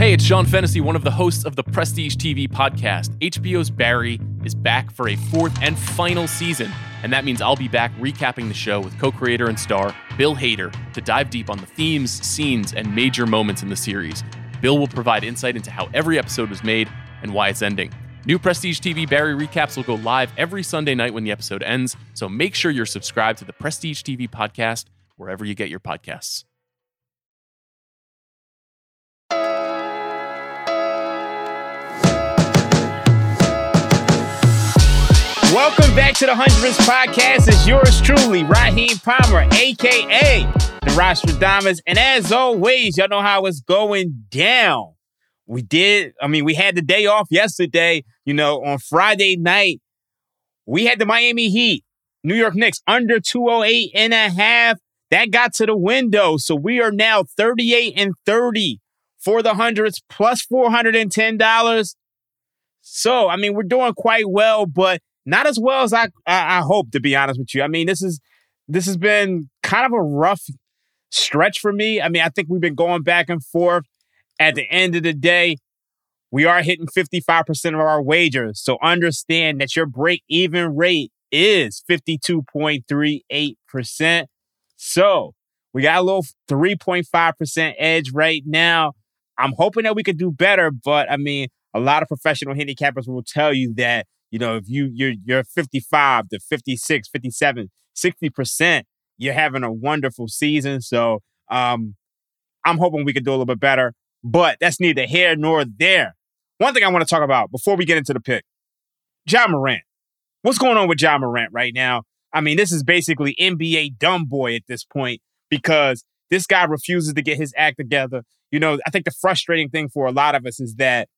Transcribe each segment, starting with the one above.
Hey, it's Sean Fennessy, one of the hosts of the Prestige TV podcast. HBO's Barry is back for a fourth and final season, and that means I'll be back recapping the show with co creator and star Bill Hader to dive deep on the themes, scenes, and major moments in the series. Bill will provide insight into how every episode was made and why it's ending. New Prestige TV Barry recaps will go live every Sunday night when the episode ends, so make sure you're subscribed to the Prestige TV podcast wherever you get your podcasts. Welcome back to the Hundreds Podcast. It's yours truly, Raheem Palmer, aka the Rostradamus. And as always, y'all know how it's going down. We did, I mean, we had the day off yesterday. You know, on Friday night, we had the Miami Heat, New York Knicks under 208 and a half. That got to the window. So we are now 38 and 30 for the hundreds plus $410. So, I mean, we're doing quite well, but not as well as I, I, I hope, to be honest with you. I mean, this is this has been kind of a rough stretch for me. I mean, I think we've been going back and forth. At the end of the day, we are hitting 55% of our wagers. So understand that your break even rate is 52.38%. So we got a little 3.5% edge right now. I'm hoping that we could do better, but I mean, a lot of professional handicappers will tell you that you know, if you you're you're 55 to 56, 57, 60%, you're having a wonderful season. So um I'm hoping we could do a little bit better, but that's neither here nor there. One thing I want to talk about before we get into the pick. Ja Morant. What's going on with Ja Morant right now? I mean, this is basically NBA dumb boy at this point because this guy refuses to get his act together. You know, I think the frustrating thing for a lot of us is that,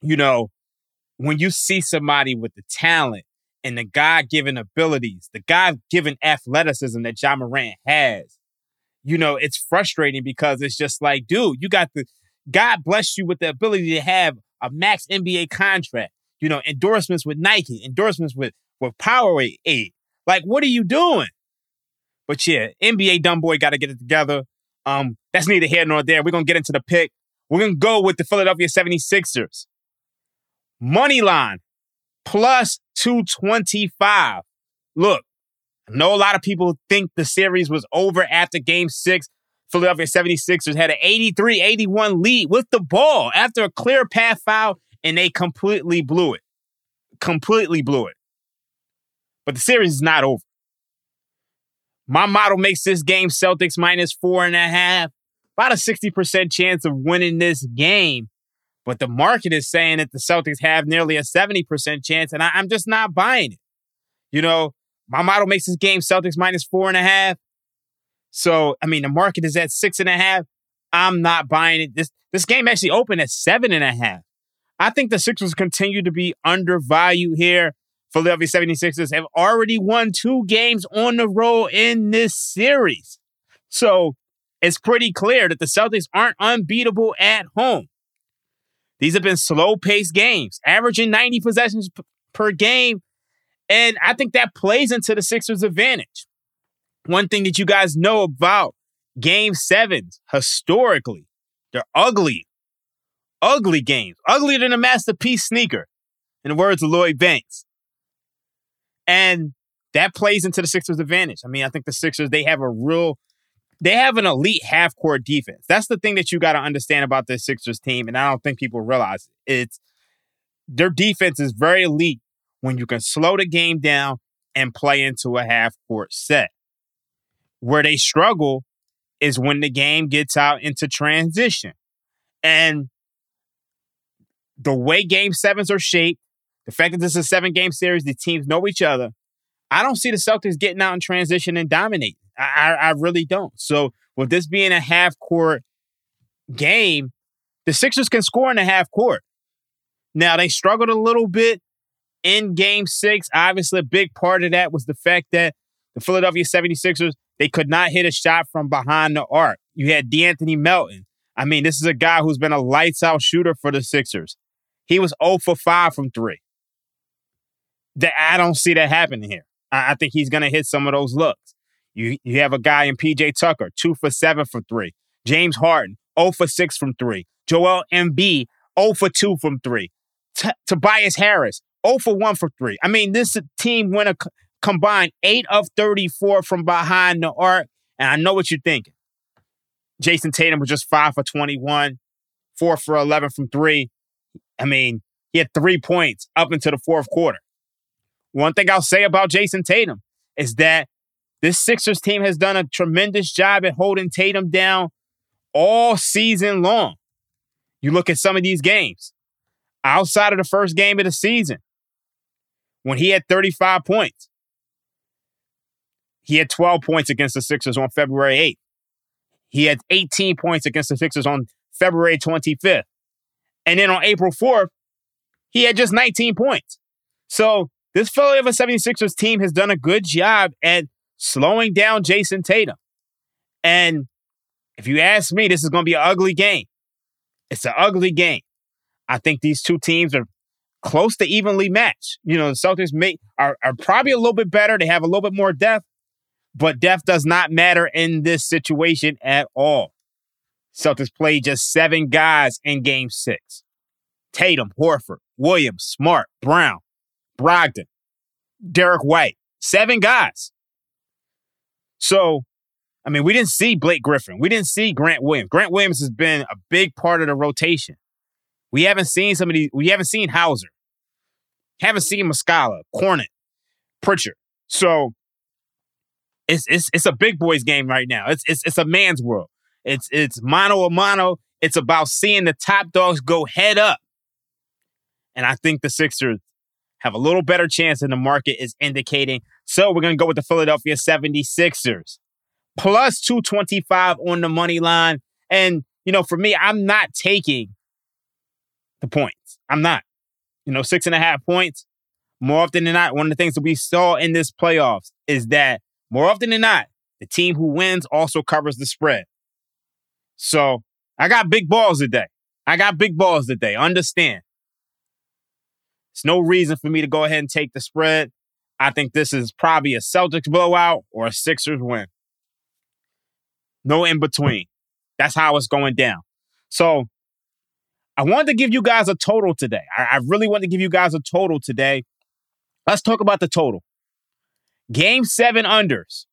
you know, when you see somebody with the talent and the God given abilities, the God given athleticism that Ja Morant has, you know, it's frustrating because it's just like, dude, you got the God bless you with the ability to have a max NBA contract, you know, endorsements with Nike, endorsements with, with Powerade. Like, what are you doing? But yeah, NBA dumb boy got to get it together. Um, that's neither here nor there. We're going to get into the pick. We're going to go with the Philadelphia 76ers. Money line plus 225. Look, I know a lot of people think the series was over after game six. Philadelphia 76ers had an 83 81 lead with the ball after a clear path foul, and they completely blew it. Completely blew it. But the series is not over. My model makes this game Celtics minus four and a half. About a 60% chance of winning this game. But the market is saying that the Celtics have nearly a 70% chance, and I, am just not buying it. You know, my model makes this game Celtics minus four and a half. So, I mean, the market is at six and a half. I'm not buying it. This this game actually opened at seven and a half. I think the Sixers continue to be undervalued here. Philadelphia 76ers have already won two games on the road in this series. So it's pretty clear that the Celtics aren't unbeatable at home. These have been slow paced games, averaging 90 possessions p- per game. And I think that plays into the Sixers' advantage. One thing that you guys know about game sevens, historically, they're ugly. Ugly games. Uglier than a masterpiece sneaker, in the words of Lloyd Banks. And that plays into the Sixers' advantage. I mean, I think the Sixers, they have a real they have an elite half court defense. That's the thing that you got to understand about this Sixers team. And I don't think people realize it. It's their defense is very elite when you can slow the game down and play into a half court set. Where they struggle is when the game gets out into transition. And the way game sevens are shaped, the fact that this is a seven game series, the teams know each other. I don't see the Celtics getting out in transition and dominating. I, I really don't. So with this being a half court game, the Sixers can score in the half court. Now they struggled a little bit in game six. Obviously, a big part of that was the fact that the Philadelphia 76ers, they could not hit a shot from behind the arc. You had De'Anthony Melton. I mean, this is a guy who's been a lights out shooter for the Sixers. He was 0 for 5 from three. That I don't see that happening here. I, I think he's going to hit some of those looks. You you have a guy in PJ Tucker, two for seven for three. James Harden, 0 for 6 from 3. Joel Embiid, 0 for 2 from 3. T- Tobias Harris, 0 for 1 for 3. I mean, this team went a c- combined 8 of 34 from behind the arc. And I know what you're thinking. Jayson Tatum was just 5 for 21, 4 for 11 from 3. I mean, he had three points up into the fourth quarter. One thing I'll say about Jayson Tatum is that this Sixers team has done a tremendous job at holding Tatum down all season long. You look at some of these games outside of the first game of the season when he had 35 points. He had 12 points against the Sixers on February 8th. He had 18 points against the Sixers on February 25th. And then on April 4th, he had just 19 points. So this Philadelphia 76ers team has done a good job at slowing down Jayson Tatum. And if you ask me, this is going to be an ugly game. It's an ugly game. I think these two teams are close to evenly matched. You know, the Celtics may, are, are probably a little bit better. They have a little bit more depth, but depth does not matter in this situation at all. Celtics played just seven guys in game six. Tatum, Horford, Williams, Smart, Brown, Brogdon, Derek White. Seven guys. So, I mean, we didn't see Blake Griffin. We didn't see Grant Williams. Grant Williams has been a big part of the rotation. We haven't seen some of these. We haven't seen Hauser. Haven't seen Muscala, Kornet, Pritchard. So it's it's it's a big boys game right now. It's it's it's a man's world. It's it's mano a mano. It's about seeing the top dogs go head up. And I think the Sixers have a little better chance than the market is indicating. So we're going to go with the Philadelphia 76ers. Plus 225 on the money line. And, you know, for me, I'm not taking the points. I'm not. You know, six and a half points. More often than not, one of the things that we saw in this playoffs is that more often than not, the team who wins also covers the spread. So I got big balls today. I got big balls today. Understand. It's no reason for me to go ahead and take the spread. I think this is probably a Celtics blowout or a Sixers win. No in between. That's how it's going down. So I wanted to give you guys a total today. I, I really want to give you guys a total today. Let's talk about the total. Game seven unders.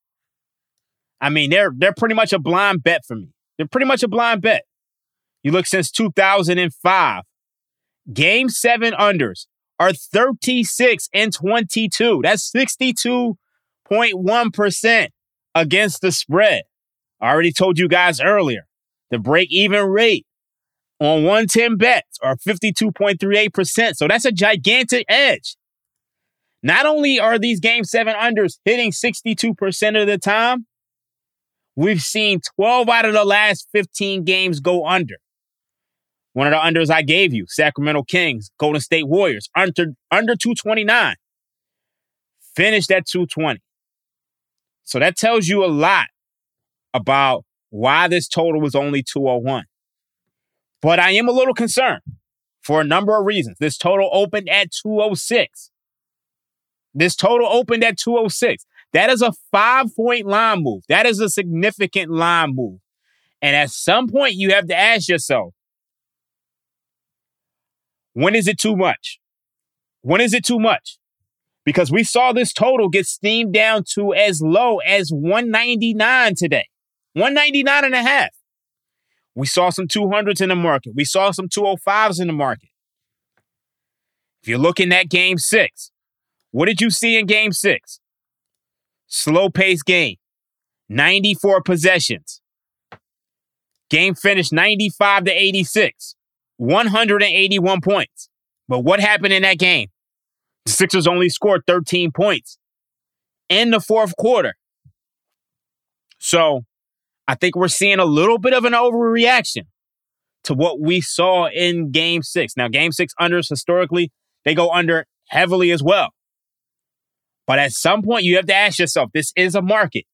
I mean, they're they're pretty much a blind bet for me. They're pretty much a blind bet. You look since 2005. Game seven unders are 36 and 22. That's 62.1% against the spread. I already told you guys earlier the break even rate on 110 bets are 52.38%. So that's a gigantic edge. Not only are these game seven unders hitting 62% of the time, we've seen 12 out of the last 15 games go under. One of the unders I gave you, Sacramento Kings, Golden State Warriors, under, under 229. Finished at 220. So that tells you a lot about why this total was only 201. But I am a little concerned for a number of reasons. This total opened at 206. This total opened at 206. That is a five point line move. That is a significant line move. And at some point, you have to ask yourself, when is it too much? When is it too much? Because we saw this total get steamed down to as low as 199 today. 199 and a half. We saw some 200s in the market. We saw some 205s in the market. If you're looking at game six, what did you see in game six? Slow paced game, 94 possessions. Game finished 95 to 86. 181 points. But what happened in that game? The Sixers only scored 13 points in the fourth quarter. So I think we're seeing a little bit of an overreaction to what we saw in game six. Now, game six unders historically, they go under heavily as well. But at some point, you have to ask yourself this is a market.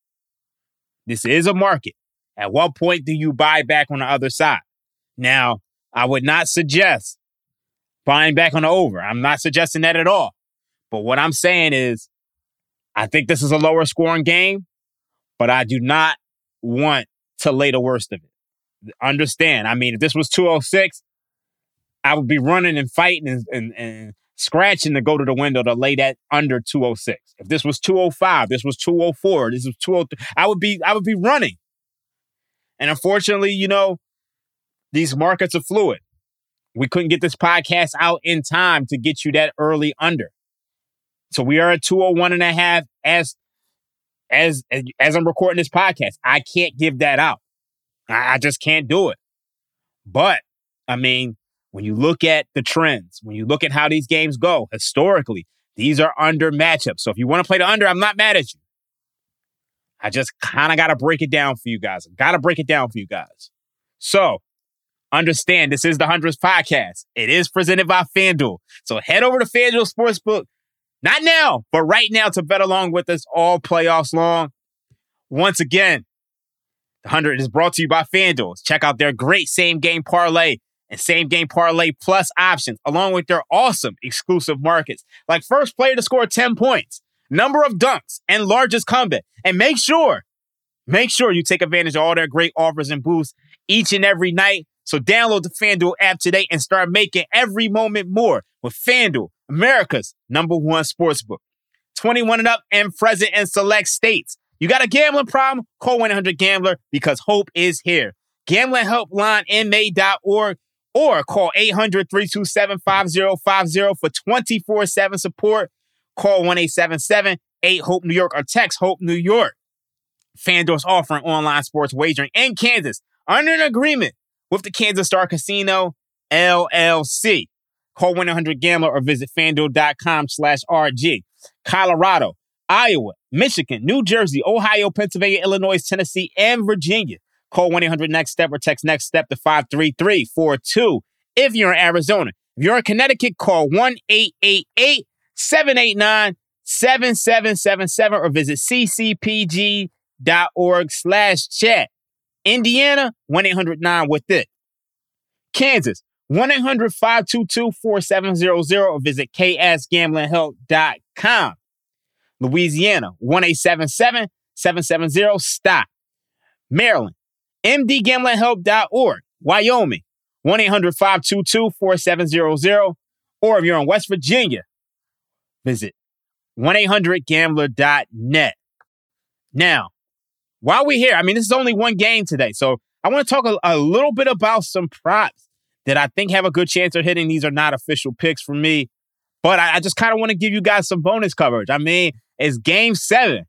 This is a market. At what point do you buy back on the other side? Now, I would not suggest buying back on the over. I'm not suggesting that at all. But what I'm saying is, I think this is a lower scoring game, but I do not want to lay the worst of it. understand. I mean, if this was 206, I would be running and fighting and, and, and scratching to go to the window to lay that under 206. If this was 205, this was 204, this was 203, I would be I would be running. And unfortunately, you know, these markets are fluid. We couldn't get this podcast out in time to get you that early under. So we are at 201 and a half as as as I'm recording this podcast. I can't give that out. I, I just can't do it. But I mean, when you look at the trends, when you look at how these games go historically, these are under matchups. So if you want to play the under, I'm not mad at you. I just kind of got to break it down for you guys. Got to break it down for you guys. So understand this is the 100th podcast. It is presented by FanDuel. So head over to FanDuel Sportsbook, not now, but right now to bet along with us all playoffs long. Once again, the 100 is brought to you by FanDuel. Check out their great same game parlay and same game parlay plus options, along with their awesome exclusive markets, like first player to score 10 points, number of dunks, and largest comeback. And make sure, make sure you take advantage of all their great offers and boosts each and every night. So download the FanDuel app today and start making every moment more with FanDuel, America's number one sportsbook. 21 and up and present in select states. You got a gambling problem? Call 1-800-GAMBLER because hope is here. Gambling Helpline MA.org or call 800-327-5050 for 24-7 support. Call 1-877-8-HOPE New York or text HOPE New York. FanDuel's offering online sports wagering in Kansas under an agreement with the Kansas Star Casino, LLC. Call 1-800-GAMBLER or visit FanDuel.com slash RG. Colorado, Iowa, Michigan, New Jersey, Ohio, Pennsylvania, Illinois, Tennessee, and Virginia. Call 1 800 Next Step or text Next Step to 53342 if you're in Arizona. If you're in Connecticut, call 1 888 789 7777 or visit ccpg.org slash chat. Indiana, 1 800 9 with it. Kansas, 1 800 522 4700 or visit ksgamblinghelp.com. Louisiana, 1 877 770 STOP. Maryland, mdgamblinghelp.org. Wyoming, 1-800-522-4700. Or if you're in West Virginia, visit 1-800-GAMBLER.net. Now, while we're here, I mean, this is only one game today. So I want to talk a, a little bit about some props that I think have a good chance of hitting. These are not official picks for me, but I, I just kind of want to give you guys some bonus coverage. I mean, it's game seven.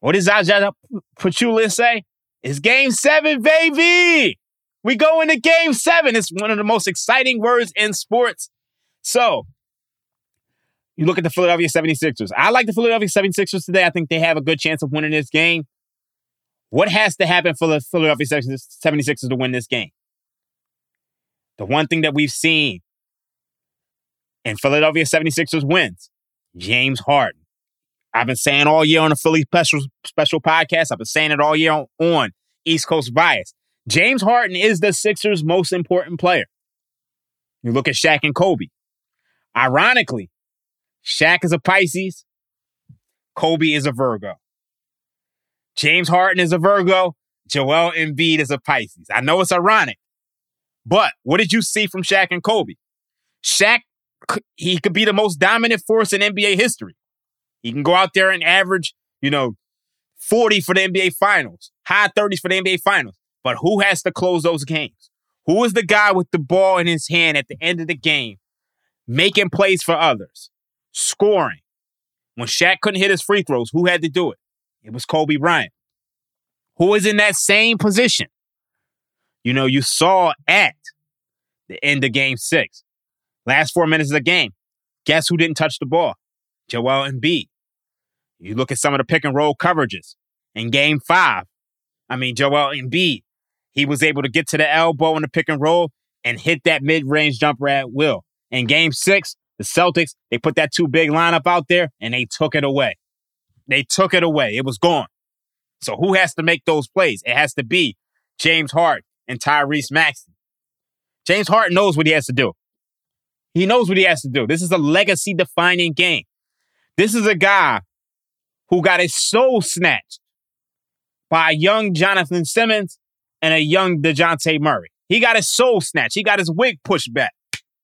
What does Zaza Pachulia say? It's game seven, baby. We go into game seven. It's one of the most exciting words in sports. So, you look at the Philadelphia 76ers. I like the Philadelphia 76ers today. I think they have a good chance of winning this game. What has to happen for the Philadelphia 76ers to win this game? The one thing that we've seen in Philadelphia 76ers wins James Harden. I've been saying all year on the Philly special special podcast. I've been saying it all year on, on East Coast Bias. James Harden is the Sixers' most important player. You look at Shaq and Kobe. Ironically, Shaq is a Pisces, Kobe is a Virgo. James Harden is a Virgo, Joel Embiid is a Pisces. I know it's ironic, but what did you see from Shaq and Kobe? Shaq, he could be the most dominant force in NBA history. He can go out there and average, you know, 40 for the NBA Finals, high 30s for the NBA Finals. But who has to close those games? Who is the guy with the ball in his hand at the end of the game, making plays for others, scoring? When Shaq couldn't hit his free throws, who had to do it? It was Kobe Bryant. who was in that same position? You know, you saw at the end of game six, last four minutes of the game, guess who didn't touch the ball? Joel Embiid. You look at some of the pick and roll coverages in game five. I mean, Joel Embiid, he was able to get to the elbow in the pick and roll and hit that mid range jumper at will. In game six, the Celtics, they put that two big lineup out there and they took it away. They took it away. It was gone. So who has to make those plays? It has to be James Harden and Tyrese Maxey. James Harden knows what he has to do. He knows what he has to do. This is a legacy defining game. This is a guy who got his soul snatched by a young Jonathan Simmons and a young Dejounte Murray. He got his soul snatched. He got his wig pushed back.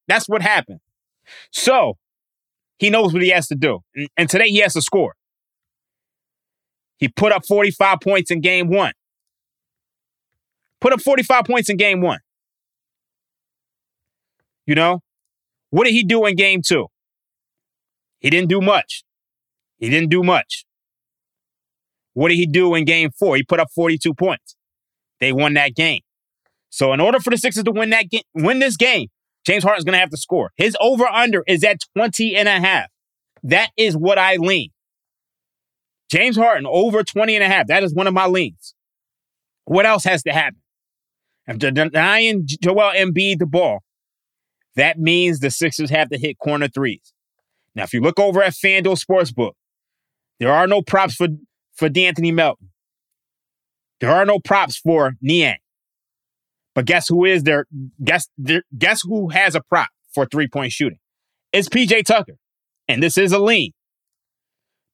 That's what happened. So he knows what he has to do. And today he has to score. He put up 45 points in game one. Put up 45 points in game one. You know, what did he do in game two? He didn't do much. He didn't do much. What did he do in game four? He put up 42 points. They won that game. So in order for the Sixers to win that game, win this game, James Harden's going to have to score. His over under is at 20 and a half. That is what I lean. James Harden over 20 and a half. That is one of my leans. What else has to happen? If they're denying Joel Embiid the ball, that means the Sixers have to hit corner threes. Now, if you look over at FanDuel Sportsbook, there are no props for, for De'Anthony Melton. There are no props for Niang. But guess who is there? Guess there, guess who has a prop for three point shooting? It's PJ Tucker, and this is a lean.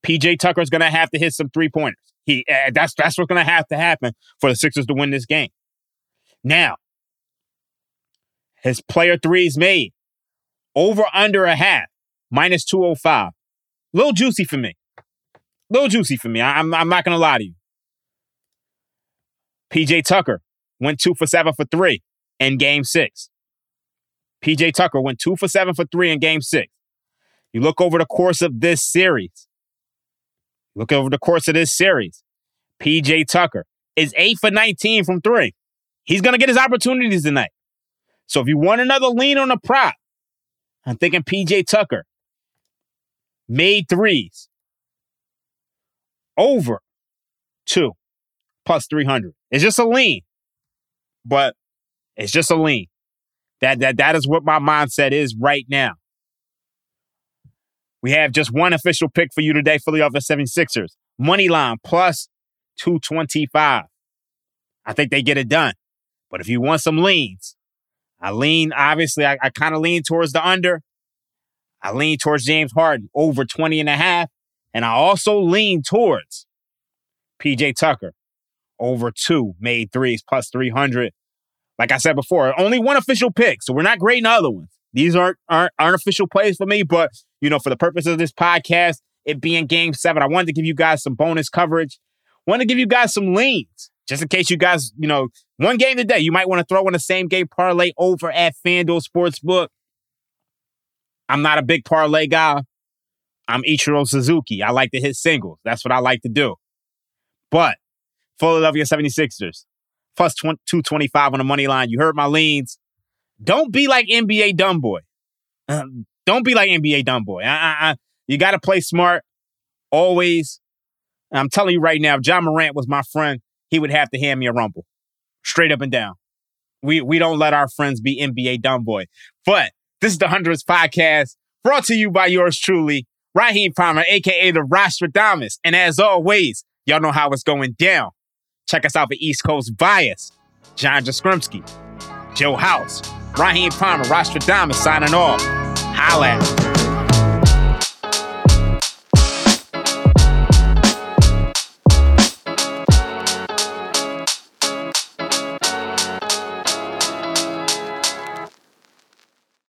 PJ Tucker is going to have to hit some three pointers. He uh, that's that's what's going to have to happen for the Sixers to win this game. Now, his player threes made over under a half minus two hundred five. Little juicy for me. Little juicy for me. I, I'm I'm not going to lie to you. PJ Tucker went two for seven for three in game six. PJ Tucker went two for seven for three in game six. You look over the course of this series, look over the course of this series, PJ Tucker is eight for 19 from three. He's going to get his opportunities tonight. So if you want another lean on a prop, I'm thinking PJ Tucker made threes over two plus 300. It's just a lean but it's just a lean. That that that is what my mindset is right now. We have just one official pick for you today, Philadelphia 76ers. Money line plus 225. I think they get it done. But if you want some leans, I lean, obviously, I, I kind of lean towards the under. I lean towards James Harden over 20 and a half. And I also lean towards PJ Tucker over two made threes plus 300. Like I said before, only one official pick, so we're not grading other ones. These aren't, aren't aren't official plays for me, but you know, for the purpose of this podcast, it being game seven, I wanted to give you guys some bonus coverage. wanted to give you guys some leans. Just in case you guys, you know, one game today, you might want to throw in the same game parlay over at FanDuel Sportsbook. I'm not a big parlay guy. I'm Ichiro Suzuki. I like to hit singles. That's what I like to do. But Philadelphia 76ers, plus 225 on the money line. You heard my leans. Don't be like NBA dumb boy. Um, don't be like NBA dumb boy. You got to play smart always. I'm telling you right now, if Ja Morant was my friend, he would have to hand me a rumble, straight up and down. We we don't let our friends be NBA dumb boy. But this is the hundredth podcast brought to you by yours truly, Raheem Palmer, aka the Rostradamus. And as always, y'all know how it's going down. Check us out for East Coast Bias. John Jaskrimsky, Joe House, Raheem Palmer, Rostradamus signing off. Holla